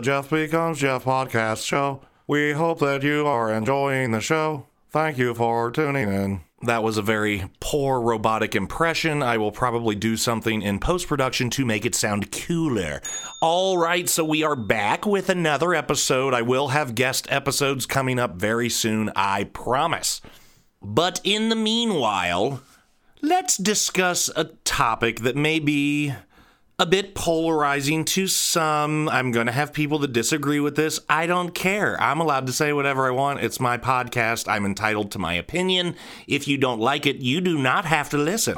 the Jeff Becomes Jeff podcast show. We hope that you are enjoying the show. Thank you for tuning in. That was a very poor robotic impression. I will probably do something in post production to make it sound cooler. All right, so we are back with another episode. I will have guest episodes coming up very soon, I promise. But in the meanwhile, let's discuss a topic that may be a bit polarizing to some. I'm going to have people that disagree with this. I don't care. I'm allowed to say whatever I want. It's my podcast. I'm entitled to my opinion. If you don't like it, you do not have to listen.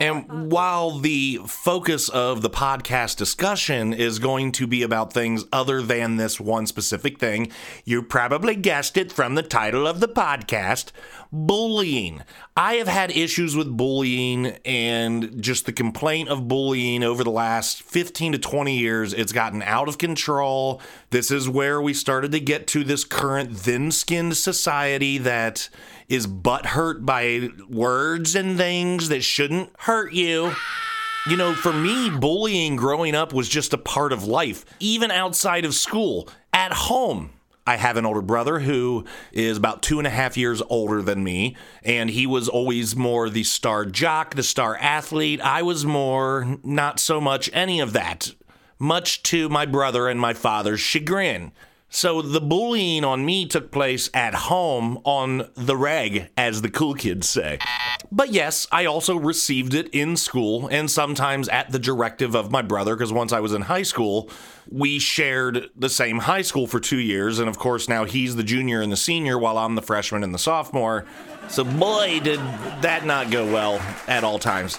And while the focus of the podcast discussion is going to be about things other than this one specific thing, you probably guessed it from the title of the podcast bullying. I have had issues with bullying and just the complaint of bullying over the last 15 to 20 years. It's gotten out of control. This is where we started to get to this current thin skinned society that is butthurt by words and things that shouldn't hurt you. You know, for me, bullying growing up was just a part of life, even outside of school, at home. I have an older brother who is about two and a half years older than me, and he was always more the star jock, the star athlete. I was more not so much any of that, much to my brother and my father's chagrin. So the bullying on me took place at home on the reg, as the cool kids say. But yes, I also received it in school and sometimes at the directive of my brother, because once I was in high school, we shared the same high school for two years. And of course, now he's the junior and the senior while I'm the freshman and the sophomore. So, boy, did that not go well at all times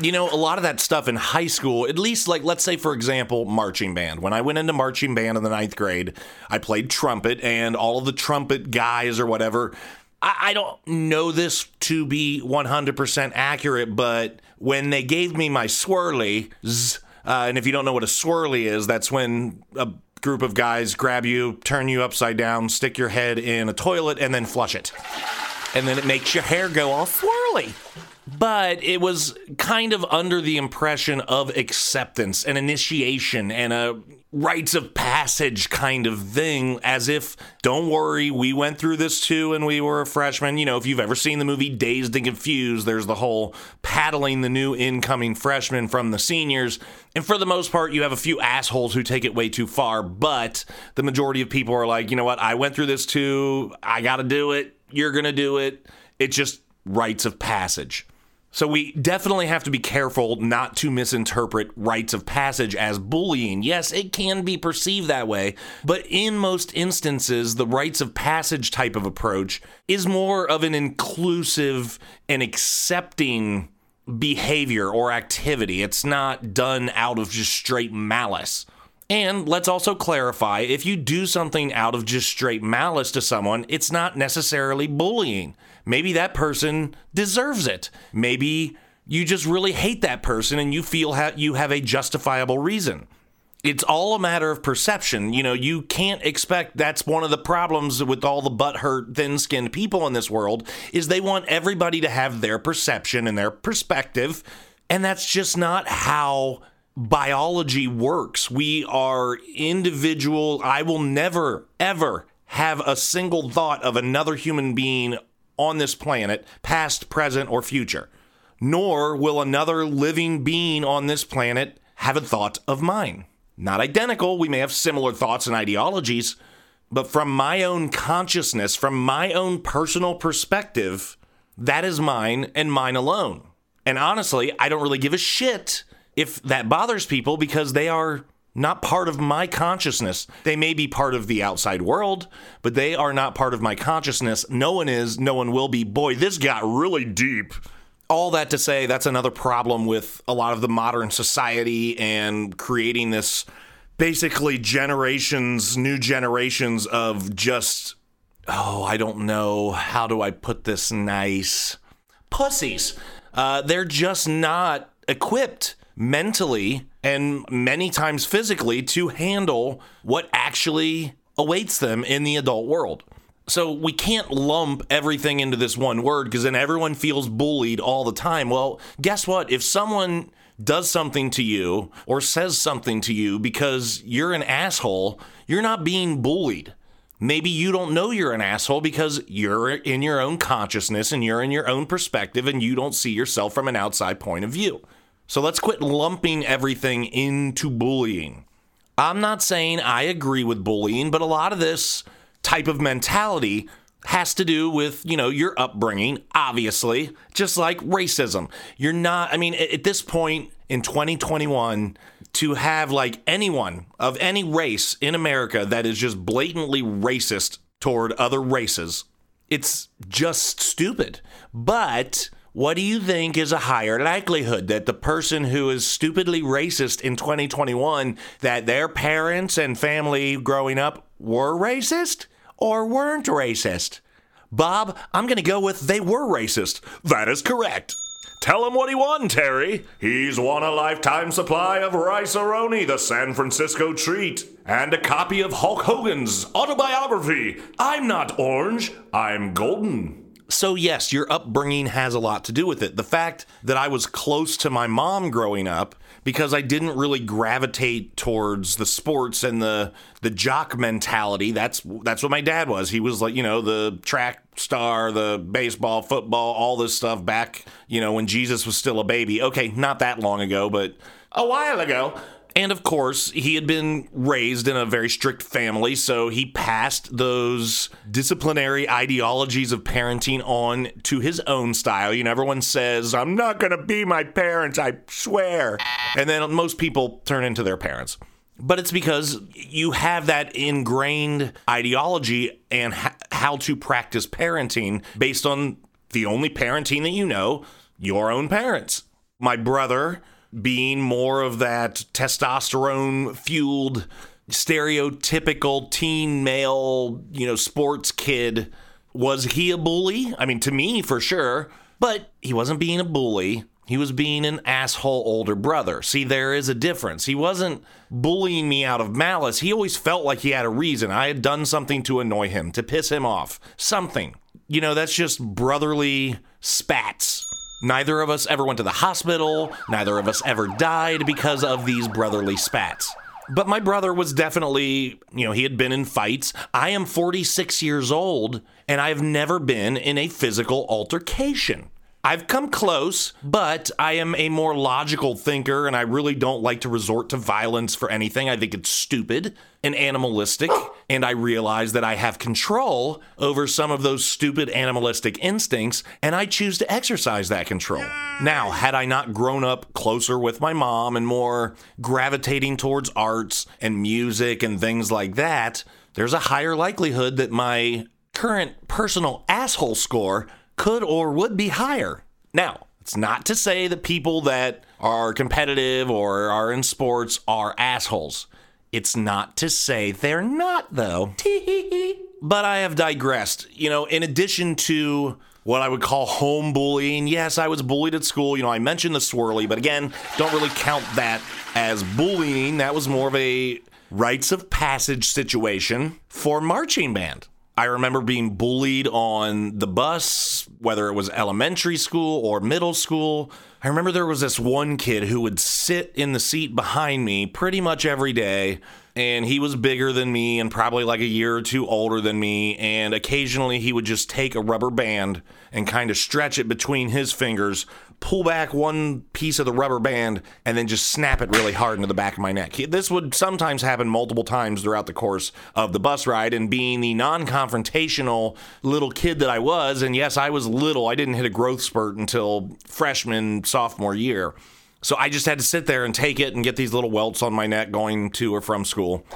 you know, a lot of that stuff in high school, at least like, let's say, for example, marching band. When I went into marching band in the ninth grade, I played trumpet, and all of the trumpet guys or whatever, I, I don't know this to be 100% accurate, but when they gave me my swirly, uh, and if you don't know what a swirly is, that's when a group of guys grab you, turn you upside down, stick your head in a toilet, and then flush it. And then it makes your hair go all swirly but it was kind of under the impression of acceptance and initiation and a rites of passage kind of thing as if don't worry we went through this too and we were a freshman. You know if you've ever seen the movie dazed and confused there's the whole paddling the new incoming freshmen from the seniors. And for the most part you have a few assholes who take it way too far but the majority of people are like you know what? I went through this too. I gotta do it. You're gonna do it. It's just rites of passage so we definitely have to be careful not to misinterpret rites of passage as bullying. Yes, it can be perceived that way, but in most instances, the rites of passage type of approach is more of an inclusive and accepting behavior or activity. It's not done out of just straight malice. And let's also clarify if you do something out of just straight malice to someone, it's not necessarily bullying. Maybe that person deserves it. Maybe you just really hate that person and you feel ha- you have a justifiable reason. It's all a matter of perception. You know, you can't expect that's one of the problems with all the butthurt, thin skinned people in this world is they want everybody to have their perception and their perspective. And that's just not how biology works. We are individual. I will never, ever have a single thought of another human being on this planet, past, present, or future. Nor will another living being on this planet have a thought of mine. Not identical, we may have similar thoughts and ideologies, but from my own consciousness, from my own personal perspective, that is mine and mine alone. And honestly, I don't really give a shit if that bothers people because they are not part of my consciousness. They may be part of the outside world, but they are not part of my consciousness. No one is, no one will be. Boy, this got really deep. All that to say, that's another problem with a lot of the modern society and creating this basically generations, new generations of just, oh, I don't know, how do I put this nice? Pussies. Uh, they're just not equipped mentally and many times physically to handle what actually awaits them in the adult world. So we can't lump everything into this one word because then everyone feels bullied all the time. Well, guess what? If someone does something to you or says something to you because you're an asshole, you're not being bullied. Maybe you don't know you're an asshole because you're in your own consciousness and you're in your own perspective and you don't see yourself from an outside point of view. So let's quit lumping everything into bullying. I'm not saying I agree with bullying, but a lot of this type of mentality has to do with, you know, your upbringing, obviously, just like racism. You're not, I mean, at this point in 2021, to have like anyone of any race in America that is just blatantly racist toward other races, it's just stupid. But what do you think is a higher likelihood that the person who is stupidly racist in 2021 that their parents and family growing up were racist or weren't racist? Bob, I'm going to go with they were racist. That is correct. Tell him what he won, Terry. He's won a lifetime supply of Rice-A-Roni, the San Francisco treat, and a copy of Hulk Hogan's autobiography. I'm not orange, I'm golden. So, yes, your upbringing has a lot to do with it. The fact that I was close to my mom growing up because I didn't really gravitate towards the sports and the the jock mentality. That's that's what my dad was. He was like, you know, the track star, the baseball, football, all this stuff back, you know, when Jesus was still a baby. Okay, not that long ago, but a while ago. And of course, he had been raised in a very strict family, so he passed those disciplinary ideologies of parenting on to his own style. You know, everyone says, I'm not going to be my parents, I swear. And then most people turn into their parents. But it's because you have that ingrained ideology and ha- how to practice parenting based on the only parenting that you know, your own parents. My brother being more of that testosterone fueled stereotypical teen male, you know, sports kid. Was he a bully? I mean, to me, for sure, but he wasn't being a bully. He was being an asshole older brother. See, there is a difference. He wasn't bullying me out of malice. He always felt like he had a reason. I had done something to annoy him, to piss him off. Something. You know, that's just brotherly spats. Neither of us ever went to the hospital. Neither of us ever died because of these brotherly spats. But my brother was definitely, you know, he had been in fights. I am 46 years old and I've never been in a physical altercation. I've come close, but I am a more logical thinker and I really don't like to resort to violence for anything. I think it's stupid and animalistic, oh. and I realize that I have control over some of those stupid animalistic instincts, and I choose to exercise that control. Now, had I not grown up closer with my mom and more gravitating towards arts and music and things like that, there's a higher likelihood that my current personal asshole score could or would be higher. Now, it's not to say that people that are competitive or are in sports are assholes. It's not to say they're not, though. but I have digressed. You know, in addition to what I would call home bullying, yes, I was bullied at school. You know, I mentioned the swirly, but again, don't really count that as bullying. That was more of a rites of passage situation for marching band. I remember being bullied on the bus, whether it was elementary school or middle school. I remember there was this one kid who would sit in the seat behind me pretty much every day, and he was bigger than me and probably like a year or two older than me. And occasionally he would just take a rubber band and kind of stretch it between his fingers, pull back one piece of the rubber band and then just snap it really hard into the back of my neck. This would sometimes happen multiple times throughout the course of the bus ride. And being the non confrontational little kid that I was, and yes, I was little, I didn't hit a growth spurt until freshman, sophomore year. So I just had to sit there and take it and get these little welts on my neck going to or from school.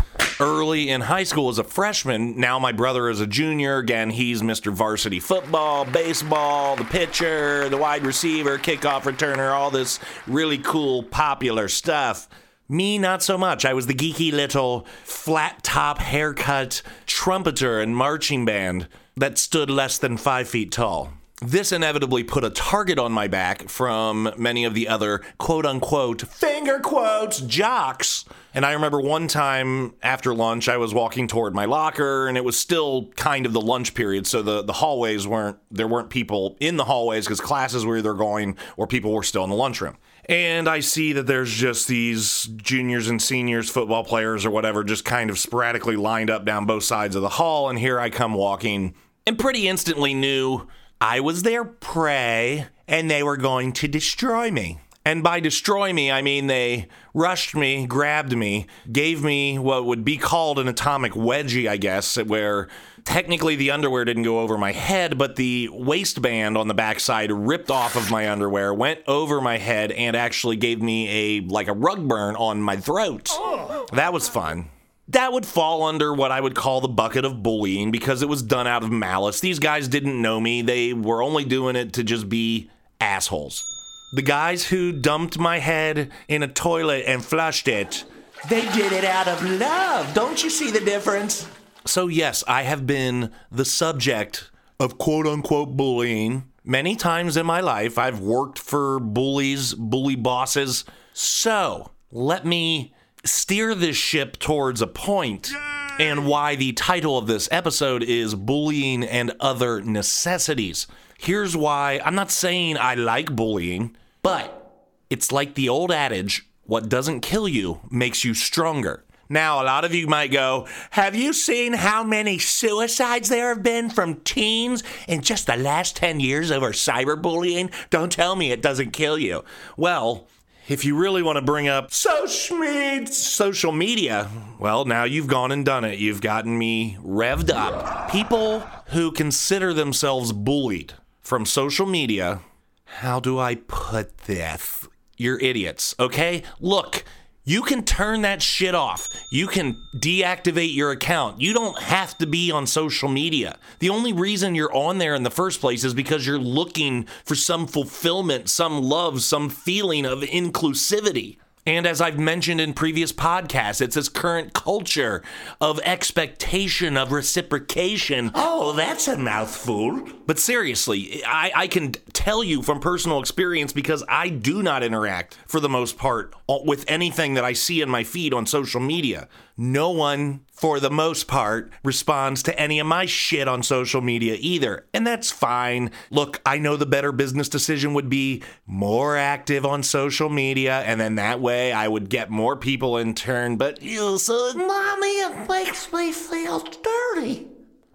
Early in high school as a freshman, now my brother is a junior. Again, he's Mr. Varsity Football, baseball, the pitcher, the wide receiver, kickoff returner, all this really cool, popular stuff. Me, not so much. I was the geeky little flat top haircut trumpeter and marching band that stood less than five feet tall this inevitably put a target on my back from many of the other quote unquote finger quotes jocks. And I remember one time after lunch, I was walking toward my locker and it was still kind of the lunch period. So the, the hallways weren't, there weren't people in the hallways because classes were either going or people were still in the lunchroom. and I see that there's just these juniors and seniors, football players or whatever, just kind of sporadically lined up down both sides of the hall. And here I come walking, and pretty instantly knew I was their prey and they were going to destroy me. And by destroy me, I mean they rushed me, grabbed me, gave me what would be called an atomic wedgie, I guess, where technically the underwear didn't go over my head, but the waistband on the backside ripped off of my underwear, went over my head, and actually gave me a like a rug burn on my throat. Oh. That was fun. That would fall under what I would call the bucket of bullying because it was done out of malice. These guys didn't know me. They were only doing it to just be assholes. The guys who dumped my head in a toilet and flushed it, they did it out of love. Don't you see the difference? So, yes, I have been the subject of quote unquote bullying many times in my life. I've worked for bullies, bully bosses. So, let me steer this ship towards a point and why the title of this episode is Bullying and Other Necessities. Here's why I'm not saying I like bullying, but it's like the old adage what doesn't kill you makes you stronger. Now, a lot of you might go, Have you seen how many suicides there have been from teens in just the last 10 years over cyberbullying? Don't tell me it doesn't kill you. Well, if you really want to bring up social media, well, now you've gone and done it. You've gotten me revved up. People who consider themselves bullied from social media, how do I put this? You're idiots, okay? Look, you can turn that shit off. You can deactivate your account. You don't have to be on social media. The only reason you're on there in the first place is because you're looking for some fulfillment, some love, some feeling of inclusivity. And as I've mentioned in previous podcasts, it's this current culture of expectation, of reciprocation. Oh, that's a mouthful. But seriously, I, I, can tell you from personal experience because I do not interact, for the most part, with anything that I see in my feed on social media. No one for the most part, responds to any of my shit on social media either. And that's fine. Look, I know the better business decision would be more active on social media, and then that way I would get more people in turn. But you said, Mommy, it makes me feel dirty.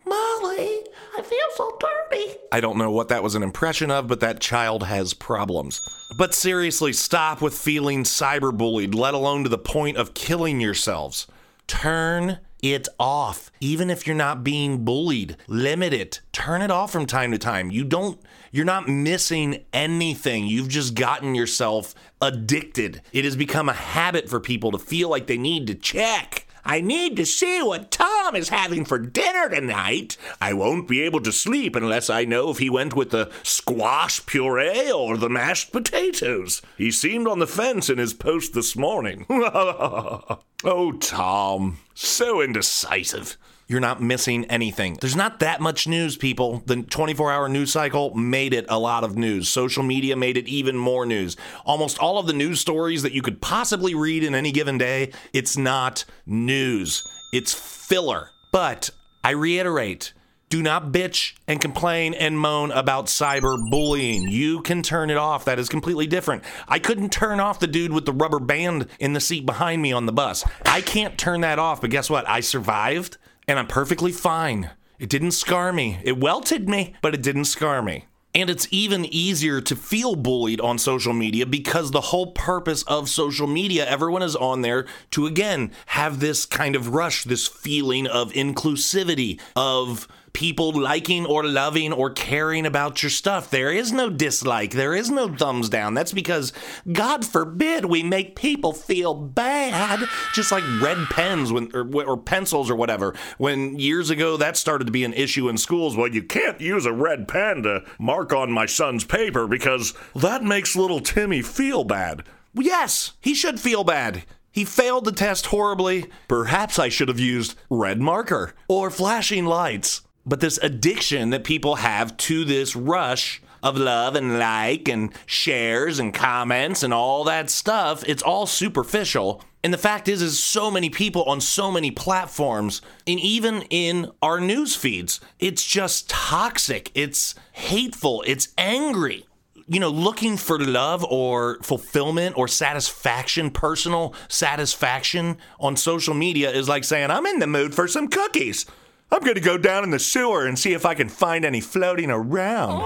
Molly, I feel so dirty. I don't know what that was an impression of, but that child has problems. But seriously, stop with feeling cyberbullied, let alone to the point of killing yourselves. Turn it off. Even if you're not being bullied, limit it. Turn it off from time to time. You don't you're not missing anything. You've just gotten yourself addicted. It has become a habit for people to feel like they need to check. I need to see what Tom is having for dinner tonight. I won't be able to sleep unless I know if he went with the squash puree or the mashed potatoes. He seemed on the fence in his post this morning. oh, Tom, so indecisive. You're not missing anything. There's not that much news, people. The 24 hour news cycle made it a lot of news. Social media made it even more news. Almost all of the news stories that you could possibly read in any given day, it's not news, it's filler. But I reiterate, do not bitch and complain and moan about cyberbullying. You can turn it off. That is completely different. I couldn't turn off the dude with the rubber band in the seat behind me on the bus. I can't turn that off, but guess what? I survived and I'm perfectly fine. It didn't scar me. It welted me, but it didn't scar me. And it's even easier to feel bullied on social media because the whole purpose of social media, everyone is on there to again have this kind of rush, this feeling of inclusivity, of people liking or loving or caring about your stuff. There is no dislike, there is no thumbs down. That's because, God forbid, we make people feel bad. Just like red pens when, or, or pencils or whatever. When years ago that started to be an issue in schools, well, you can't use a red pen to mark on my son's paper because that makes little Timmy feel bad. Yes, he should feel bad. He failed the test horribly. Perhaps I should have used red marker or flashing lights. But this addiction that people have to this rush of love and like and shares and comments and all that stuff, it's all superficial. And the fact is, is so many people on so many platforms, and even in our news feeds, it's just toxic. It's hateful. It's angry. you know, looking for love or fulfillment or satisfaction, personal satisfaction on social media is like saying, I'm in the mood for some cookies. I'm going to go down in the sewer and see if I can find any floating around.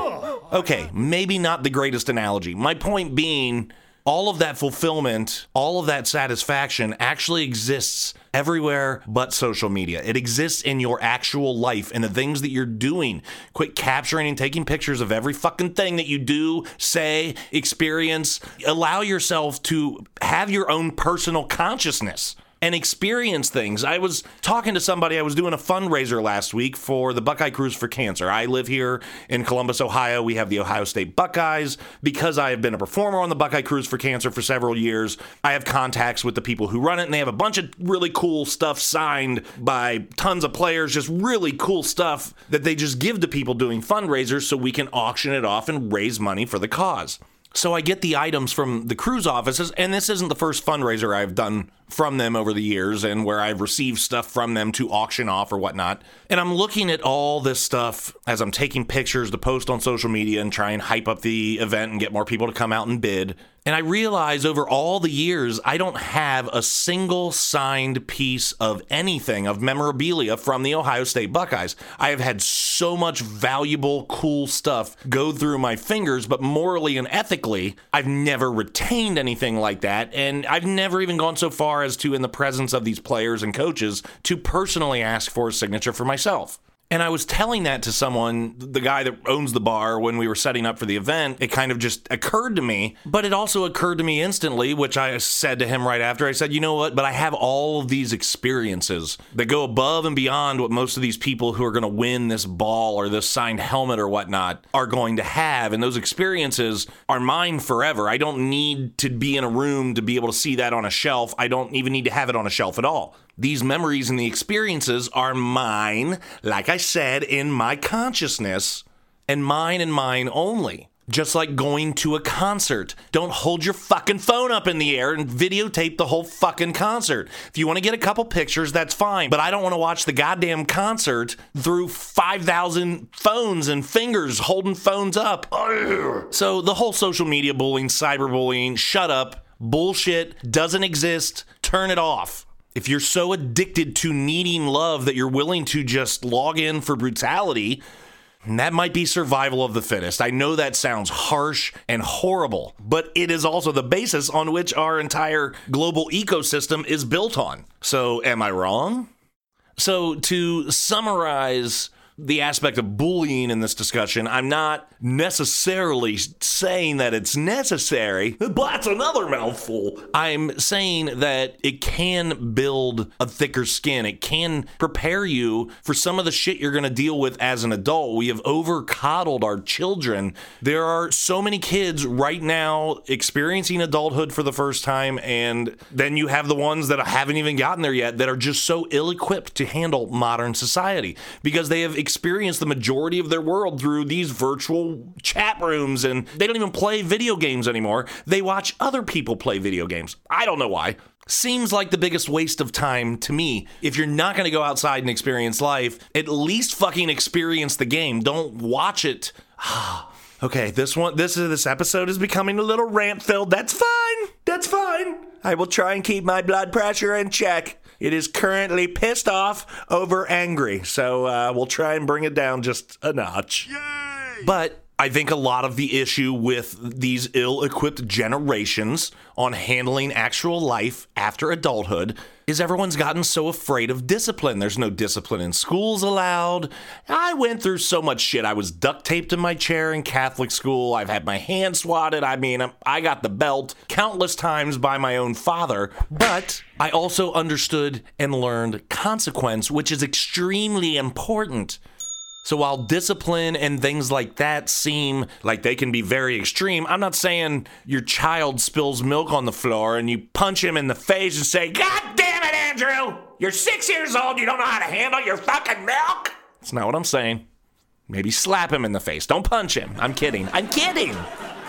Okay, maybe not the greatest analogy. My point being, all of that fulfillment, all of that satisfaction actually exists everywhere but social media. It exists in your actual life and the things that you're doing. Quit capturing and taking pictures of every fucking thing that you do, say, experience. Allow yourself to have your own personal consciousness and experience things. I was talking to somebody, I was doing a fundraiser last week for the Buckeye Cruise for Cancer. I live here in Columbus, Ohio. We have the Ohio State Buckeyes. Because I have been a performer on the Buckeye Cruise for Cancer for several years, I have contacts with the people who run it, and they have a bunch of really cool stuff signed by tons of players, just really cool stuff that they just give to people doing fundraisers so we can auction it off and raise money for the cause. So I get the items from the cruise offices, and this isn't the first fundraiser I've done from them over the years and where I've received stuff from them to auction off or whatnot. And I'm looking at all this stuff as I'm taking pictures to post on social media and try and hype up the event and get more people to come out and bid. And I realize over all the years, I don't have a single signed piece of anything of memorabilia from the Ohio State Buckeyes. I have had much valuable, cool stuff go through my fingers, but morally and ethically, I've never retained anything like that. And I've never even gone so far as to, in the presence of these players and coaches, to personally ask for a signature for myself. And I was telling that to someone, the guy that owns the bar, when we were setting up for the event. It kind of just occurred to me, but it also occurred to me instantly, which I said to him right after. I said, you know what? But I have all of these experiences that go above and beyond what most of these people who are going to win this ball or this signed helmet or whatnot are going to have. And those experiences are mine forever. I don't need to be in a room to be able to see that on a shelf. I don't even need to have it on a shelf at all. These memories and the experiences are mine, like I said, in my consciousness, and mine and mine only. Just like going to a concert. Don't hold your fucking phone up in the air and videotape the whole fucking concert. If you want to get a couple pictures, that's fine. But I don't want to watch the goddamn concert through 5,000 phones and fingers holding phones up. So the whole social media bullying, cyberbullying, shut up, bullshit, doesn't exist, turn it off. If you're so addicted to needing love that you're willing to just log in for brutality, that might be survival of the fittest. I know that sounds harsh and horrible, but it is also the basis on which our entire global ecosystem is built on. So, am I wrong? So, to summarize the aspect of bullying in this discussion, I'm not necessarily saying that it's necessary. But that's another mouthful. I'm saying that it can build a thicker skin. It can prepare you for some of the shit you're going to deal with as an adult. We have over coddled our children. There are so many kids right now experiencing adulthood for the first time, and then you have the ones that haven't even gotten there yet that are just so ill equipped to handle modern society because they have experienced the majority of their world through these virtual chat rooms and they don't even play video games anymore. They watch other people play video games. I don't know why. Seems like the biggest waste of time to me. If you're not going to go outside and experience life, at least fucking experience the game. Don't watch it. okay, this one this is this episode is becoming a little rant filled. That's fine. That's fine. I will try and keep my blood pressure in check. It is currently pissed off over angry. So uh, we'll try and bring it down just a notch. But I think a lot of the issue with these ill equipped generations on handling actual life after adulthood is everyone's gotten so afraid of discipline. There's no discipline in schools allowed. I went through so much shit. I was duct taped in my chair in Catholic school. I've had my hand swatted. I mean, um, I got the belt countless times by my own father. But I also understood and learned consequence, which is extremely important. So while discipline and things like that seem like they can be very extreme, I'm not saying your child spills milk on the floor and you punch him in the face and say, God damn Andrew! You're six years old, you don't know how to handle your fucking milk! That's not what I'm saying. Maybe slap him in the face. Don't punch him. I'm kidding. I'm kidding.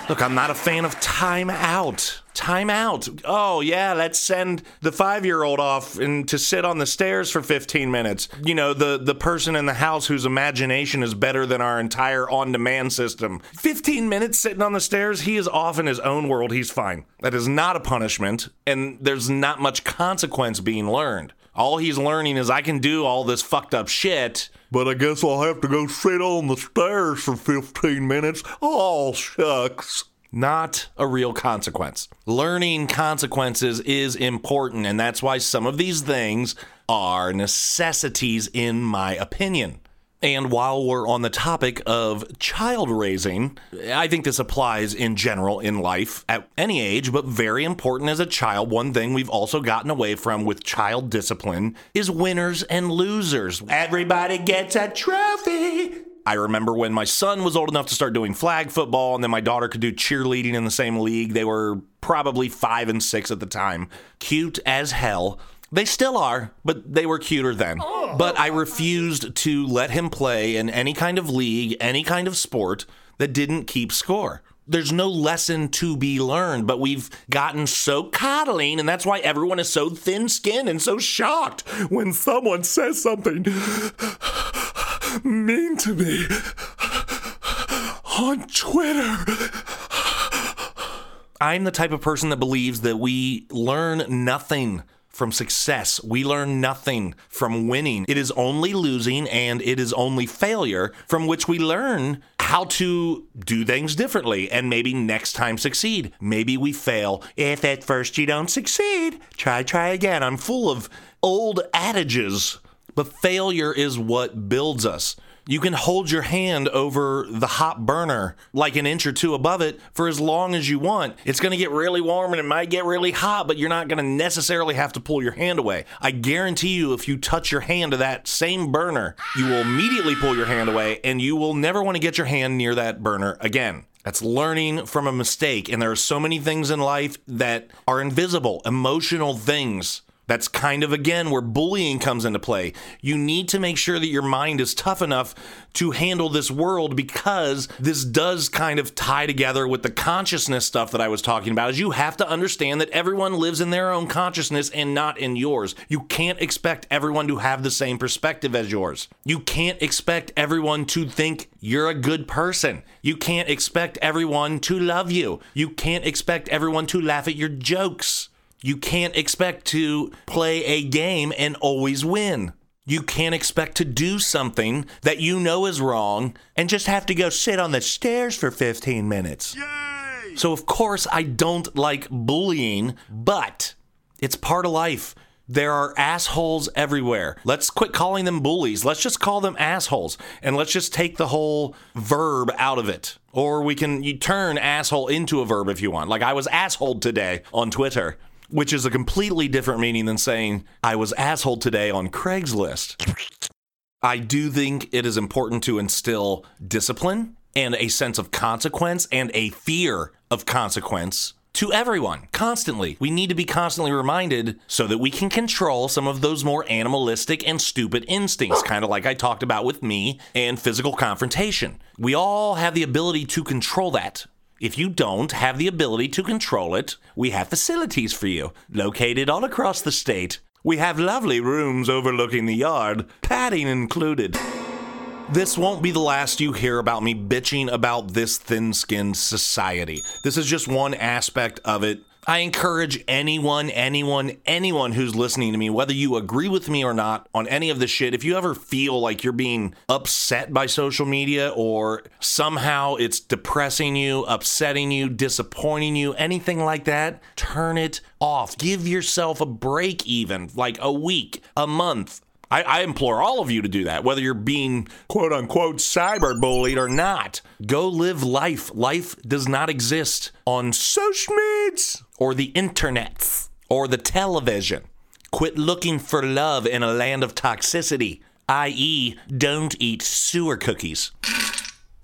Look, I'm not a fan of time out. Time out. Oh, yeah, let's send the five year old off and to sit on the stairs for 15 minutes. You know, the, the person in the house whose imagination is better than our entire on demand system. 15 minutes sitting on the stairs, he is off in his own world. He's fine. That is not a punishment, and there's not much consequence being learned. All he's learning is I can do all this fucked up shit, but I guess I'll have to go sit on the stairs for 15 minutes. Oh, shucks. Not a real consequence. Learning consequences is important, and that's why some of these things are necessities, in my opinion. And while we're on the topic of child raising, I think this applies in general in life at any age, but very important as a child. One thing we've also gotten away from with child discipline is winners and losers. Everybody gets a trophy. I remember when my son was old enough to start doing flag football, and then my daughter could do cheerleading in the same league. They were probably five and six at the time. Cute as hell. They still are, but they were cuter then. Oh. But I refused to let him play in any kind of league, any kind of sport that didn't keep score. There's no lesson to be learned, but we've gotten so coddling, and that's why everyone is so thin skinned and so shocked when someone says something mean to me on Twitter. I'm the type of person that believes that we learn nothing from success. We learn nothing from winning. It is only losing and it is only failure from which we learn how to do things differently and maybe next time succeed. Maybe we fail. If at first you don't succeed, try, try again. I'm full of old adages, but failure is what builds us. You can hold your hand over the hot burner, like an inch or two above it, for as long as you want. It's going to get really warm and it might get really hot, but you're not going to necessarily have to pull your hand away. I guarantee you, if you touch your hand to that same burner, you will immediately pull your hand away and you will never want to get your hand near that burner again. That's learning from a mistake. And there are so many things in life that are invisible, emotional things that's kind of again where bullying comes into play. You need to make sure that your mind is tough enough to handle this world because this does kind of tie together with the consciousness stuff that I was talking about. Is you have to understand that everyone lives in their own consciousness and not in yours. You can't expect everyone to have the same perspective as yours. You can't expect everyone to think you're a good person. You can't expect everyone to love you. You can't expect everyone to laugh at your jokes. You can't expect to play a game and always win. You can't expect to do something that you know is wrong and just have to go sit on the stairs for 15 minutes. Yay! So, of course, I don't like bullying, but it's part of life. There are assholes everywhere. Let's quit calling them bullies. Let's just call them assholes. And let's just take the whole verb out of it. Or we can you turn asshole into a verb if you want. Like I was asshole today on Twitter which is a completely different meaning than saying, I was asshole today on Craigslist. I do think it is important to instill discipline and a sense of consequence and a fear of consequence to everyone constantly. We need to be constantly reminded so that we can control some of those more animalistic and stupid instincts, kind of like I talked about with me and physical confrontation. We all have the ability to control that. If you don't have the ability to control it, we have facilities for you, located all across the state. We have lovely rooms overlooking the yard, padding included. This won't be the last you hear about me bitching about this thin skinned society. This is just one aspect of it I encourage anyone, anyone, anyone who's listening to me, whether you agree with me or not on any of this shit, if you ever feel like you're being upset by social media or somehow it's depressing you, upsetting you, disappointing you, anything like that, turn it off. Give yourself a break, even like a week, a month, I, I, implore all of you to do that, whether you're being quote unquote cyberbullied or not. Go live life. Life does not exist on social media or the internets or the television. Quit looking for love in a land of toxicity, i.e., don't eat sewer cookies.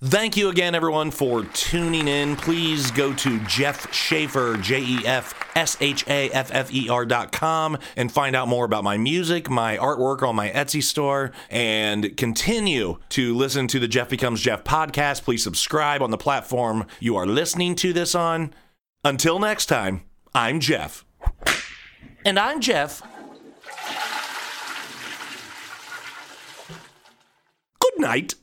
Thank you again, everyone, for tuning in. Please go to Jeff Shaffer, J E F S H A F F E R dot com, and find out more about my music, my artwork on my Etsy store, and continue to listen to the Jeff Becomes Jeff podcast. Please subscribe on the platform you are listening to this on. Until next time, I'm Jeff. And I'm Jeff. Good night.